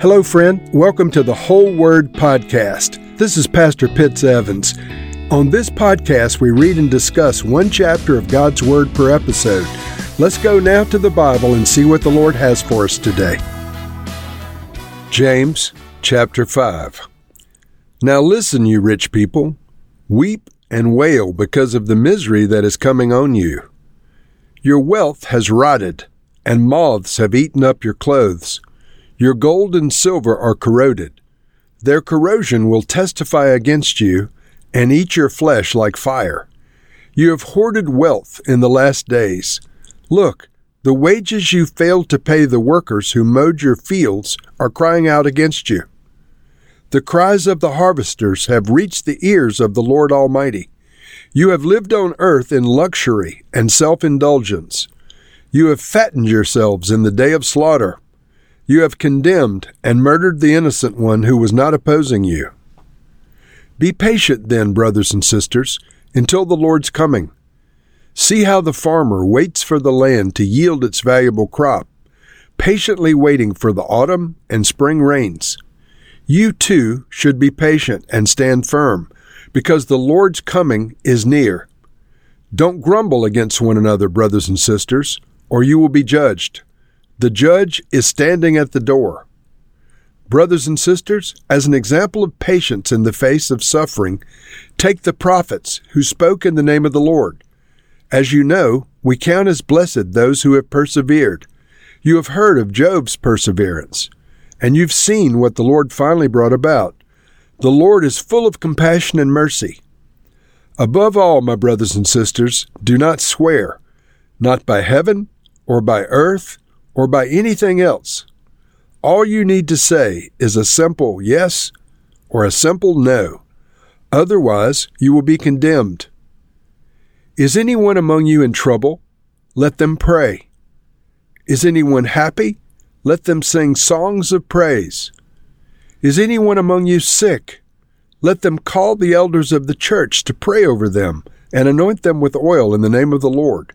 Hello, friend. Welcome to the Whole Word Podcast. This is Pastor Pitts Evans. On this podcast, we read and discuss one chapter of God's Word per episode. Let's go now to the Bible and see what the Lord has for us today. James chapter 5. Now listen, you rich people. Weep and wail because of the misery that is coming on you. Your wealth has rotted, and moths have eaten up your clothes. Your gold and silver are corroded. Their corrosion will testify against you and eat your flesh like fire. You have hoarded wealth in the last days. Look, the wages you failed to pay the workers who mowed your fields are crying out against you. The cries of the harvesters have reached the ears of the Lord Almighty. You have lived on earth in luxury and self indulgence. You have fattened yourselves in the day of slaughter. You have condemned and murdered the innocent one who was not opposing you. Be patient then, brothers and sisters, until the Lord's coming. See how the farmer waits for the land to yield its valuable crop, patiently waiting for the autumn and spring rains. You too should be patient and stand firm, because the Lord's coming is near. Don't grumble against one another, brothers and sisters, or you will be judged. The judge is standing at the door. Brothers and sisters, as an example of patience in the face of suffering, take the prophets who spoke in the name of the Lord. As you know, we count as blessed those who have persevered. You have heard of Job's perseverance, and you've seen what the Lord finally brought about. The Lord is full of compassion and mercy. Above all, my brothers and sisters, do not swear, not by heaven, or by earth, or by anything else. All you need to say is a simple yes or a simple no. Otherwise, you will be condemned. Is anyone among you in trouble? Let them pray. Is anyone happy? Let them sing songs of praise. Is anyone among you sick? Let them call the elders of the church to pray over them and anoint them with oil in the name of the Lord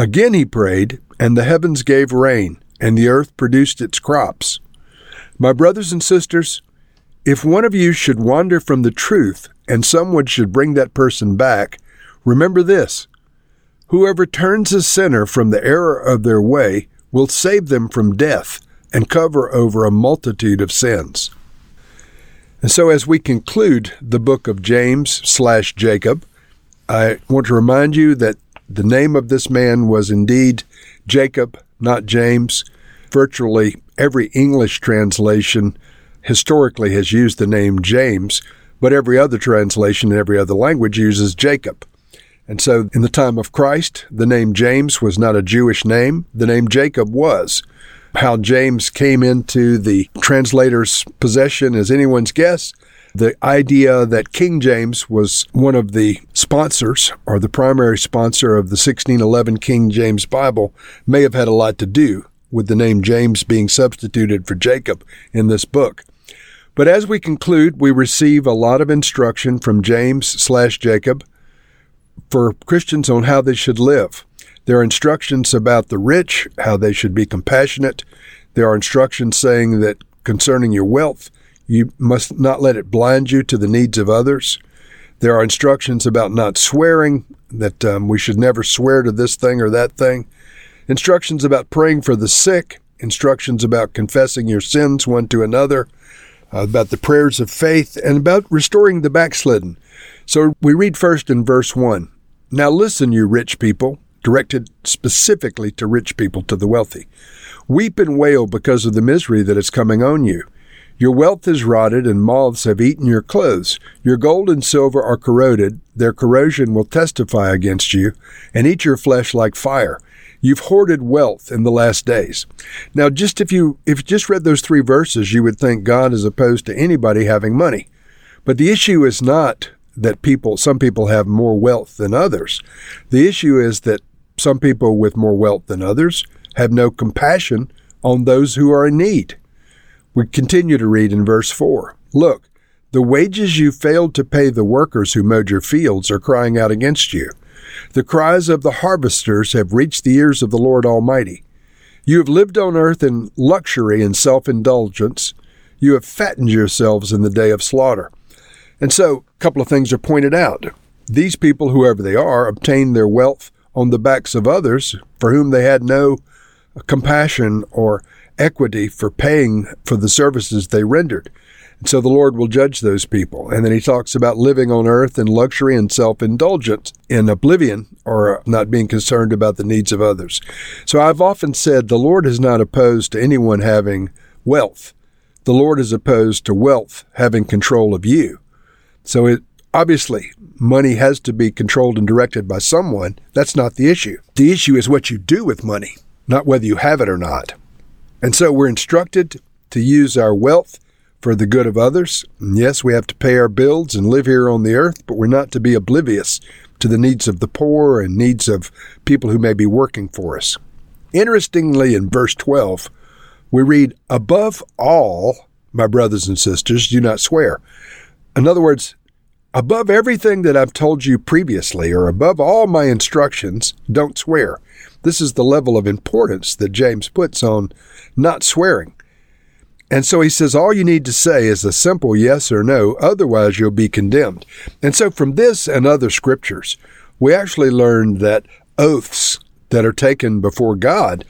Again he prayed, and the heavens gave rain, and the earth produced its crops. My brothers and sisters, if one of you should wander from the truth, and someone should bring that person back, remember this Whoever turns a sinner from the error of their way will save them from death and cover over a multitude of sins. And so, as we conclude the book of James slash Jacob, I want to remind you that the name of this man was indeed Jacob, not James. Virtually every English translation historically has used the name James, but every other translation in every other language uses Jacob. And so in the time of Christ, the name James was not a Jewish name, the name Jacob was. How James came into the translator's possession is anyone's guess. The idea that King James was one of the sponsors or the primary sponsor of the 1611 King James Bible may have had a lot to do with the name James being substituted for Jacob in this book. But as we conclude, we receive a lot of instruction from James slash Jacob for Christians on how they should live. There are instructions about the rich, how they should be compassionate. There are instructions saying that concerning your wealth, you must not let it blind you to the needs of others. There are instructions about not swearing, that um, we should never swear to this thing or that thing. Instructions about praying for the sick. Instructions about confessing your sins one to another. Uh, about the prayers of faith and about restoring the backslidden. So we read first in verse 1. Now listen, you rich people, directed specifically to rich people, to the wealthy. Weep and wail because of the misery that is coming on you. Your wealth is rotted, and moths have eaten your clothes. Your gold and silver are corroded. Their corrosion will testify against you, and eat your flesh like fire. You've hoarded wealth in the last days. Now, just if you if you just read those three verses, you would think God is opposed to anybody having money. But the issue is not that people some people have more wealth than others. The issue is that some people with more wealth than others have no compassion on those who are in need. We continue to read in verse 4. Look, the wages you failed to pay the workers who mowed your fields are crying out against you. The cries of the harvesters have reached the ears of the Lord Almighty. You have lived on earth in luxury and self indulgence. You have fattened yourselves in the day of slaughter. And so, a couple of things are pointed out. These people, whoever they are, obtained their wealth on the backs of others for whom they had no compassion or equity for paying for the services they rendered. And so the Lord will judge those people. And then he talks about living on earth in luxury and self indulgence, in oblivion, or not being concerned about the needs of others. So I've often said the Lord is not opposed to anyone having wealth. The Lord is opposed to wealth having control of you. So it obviously money has to be controlled and directed by someone. That's not the issue. The issue is what you do with money, not whether you have it or not. And so we're instructed to use our wealth for the good of others. And yes, we have to pay our bills and live here on the earth, but we're not to be oblivious to the needs of the poor and needs of people who may be working for us. Interestingly, in verse 12, we read, Above all, my brothers and sisters, do not swear. In other words, above everything that I've told you previously, or above all my instructions, don't swear. This is the level of importance that James puts on not swearing. And so he says, all you need to say is a simple yes or no, otherwise you'll be condemned. And so from this and other scriptures, we actually learn that oaths that are taken before God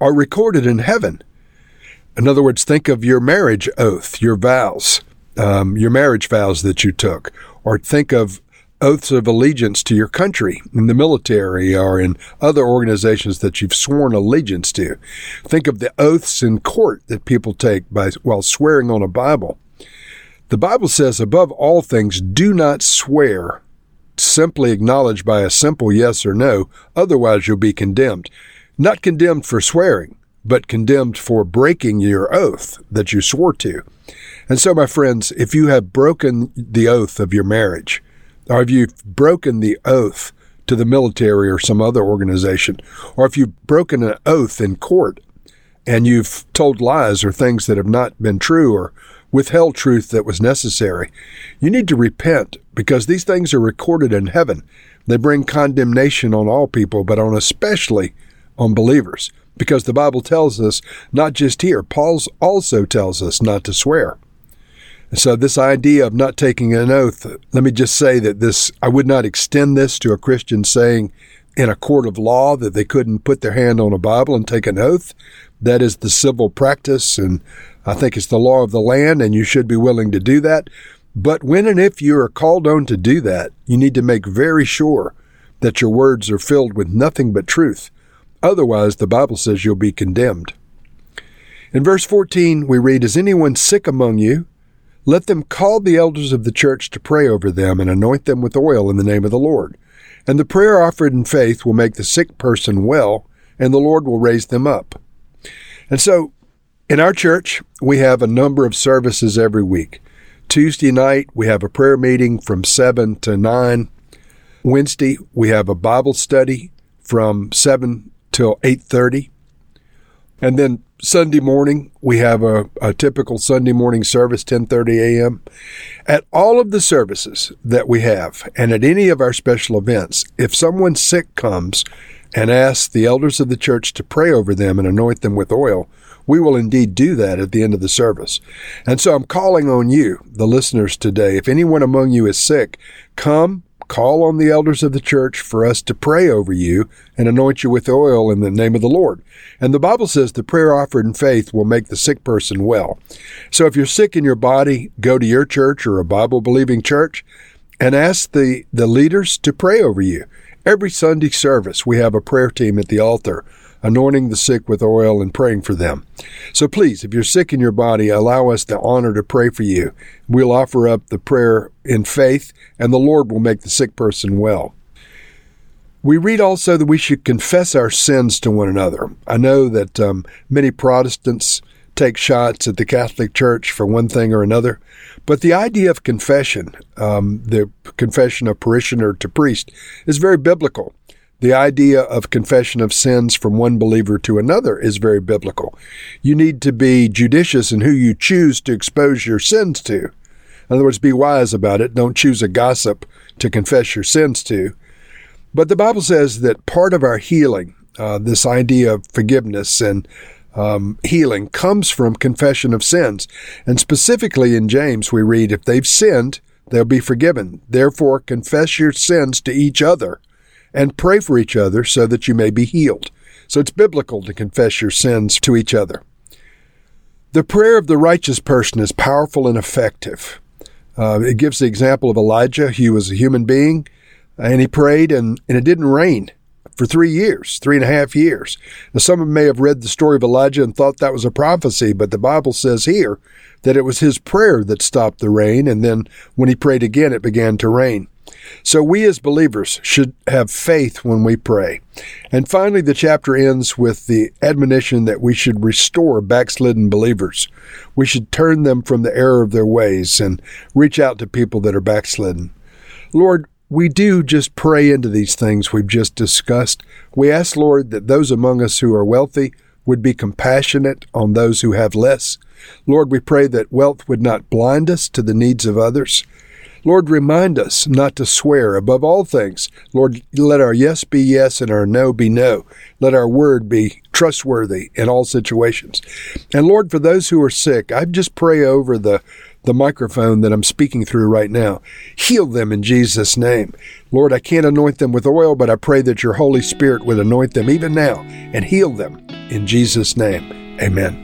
are recorded in heaven. In other words, think of your marriage oath, your vows, um, your marriage vows that you took, or think of oaths of allegiance to your country in the military or in other organizations that you've sworn allegiance to. Think of the oaths in court that people take by while swearing on a Bible. The Bible says, above all things, do not swear. Simply acknowledge by a simple yes or no, otherwise you'll be condemned. Not condemned for swearing, but condemned for breaking your oath that you swore to. And so, my friends, if you have broken the oath of your marriage, or if you've broken the oath to the military or some other organization, or if you've broken an oath in court and you've told lies or things that have not been true or withheld truth that was necessary, you need to repent because these things are recorded in heaven. They bring condemnation on all people, but on especially on believers because the Bible tells us, not just here, Paul also tells us not to swear. So this idea of not taking an oath, let me just say that this, I would not extend this to a Christian saying in a court of law that they couldn't put their hand on a Bible and take an oath. That is the civil practice, and I think it's the law of the land, and you should be willing to do that. But when and if you are called on to do that, you need to make very sure that your words are filled with nothing but truth. Otherwise, the Bible says you'll be condemned. In verse 14, we read, Is anyone sick among you? Let them call the elders of the church to pray over them and anoint them with oil in the name of the Lord. And the prayer offered in faith will make the sick person well, and the Lord will raise them up. And so, in our church, we have a number of services every week. Tuesday night, we have a prayer meeting from 7 to 9. Wednesday, we have a Bible study from 7 till 8:30. And then Sunday morning, we have a, a typical Sunday morning service, 10:30 a.m. At all of the services that we have, and at any of our special events, if someone sick comes and asks the elders of the church to pray over them and anoint them with oil, we will indeed do that at the end of the service. And so I'm calling on you, the listeners today. If anyone among you is sick, come call on the elders of the church for us to pray over you and anoint you with oil in the name of the Lord. And the Bible says the prayer offered in faith will make the sick person well. So if you're sick in your body, go to your church or a Bible believing church and ask the, the leaders to pray over you. Every Sunday service, we have a prayer team at the altar anointing the sick with oil and praying for them. So please, if you're sick in your body, allow us the honor to pray for you. We'll offer up the prayer in faith, and the Lord will make the sick person well. We read also that we should confess our sins to one another. I know that um, many Protestants take shots at the Catholic Church for one thing or another, but the idea of confession, um, the confession of parishioner to priest, is very biblical. The idea of confession of sins from one believer to another is very biblical. You need to be judicious in who you choose to expose your sins to. In other words, be wise about it. Don't choose a gossip to confess your sins to. But the Bible says that part of our healing, uh, this idea of forgiveness and um, healing, comes from confession of sins. And specifically in James, we read, if they've sinned, they'll be forgiven. Therefore, confess your sins to each other and pray for each other so that you may be healed. So it's biblical to confess your sins to each other. The prayer of the righteous person is powerful and effective. Uh, it gives the example of Elijah. He was a human being and he prayed, and, and it didn't rain for three years, three and a half years. Now, some may have read the story of Elijah and thought that was a prophecy, but the Bible says here that it was his prayer that stopped the rain, and then when he prayed again, it began to rain. So we as believers should have faith when we pray. And finally, the chapter ends with the admonition that we should restore backslidden believers. We should turn them from the error of their ways and reach out to people that are backslidden. Lord, we do just pray into these things we've just discussed. We ask, Lord, that those among us who are wealthy would be compassionate on those who have less. Lord, we pray that wealth would not blind us to the needs of others. Lord, remind us not to swear above all things. Lord, let our yes be yes and our no be no. Let our word be trustworthy in all situations. And Lord, for those who are sick, I just pray over the the microphone that I'm speaking through right now. Heal them in Jesus' name. Lord, I can't anoint them with oil, but I pray that your Holy Spirit would anoint them even now and heal them in Jesus' name. Amen.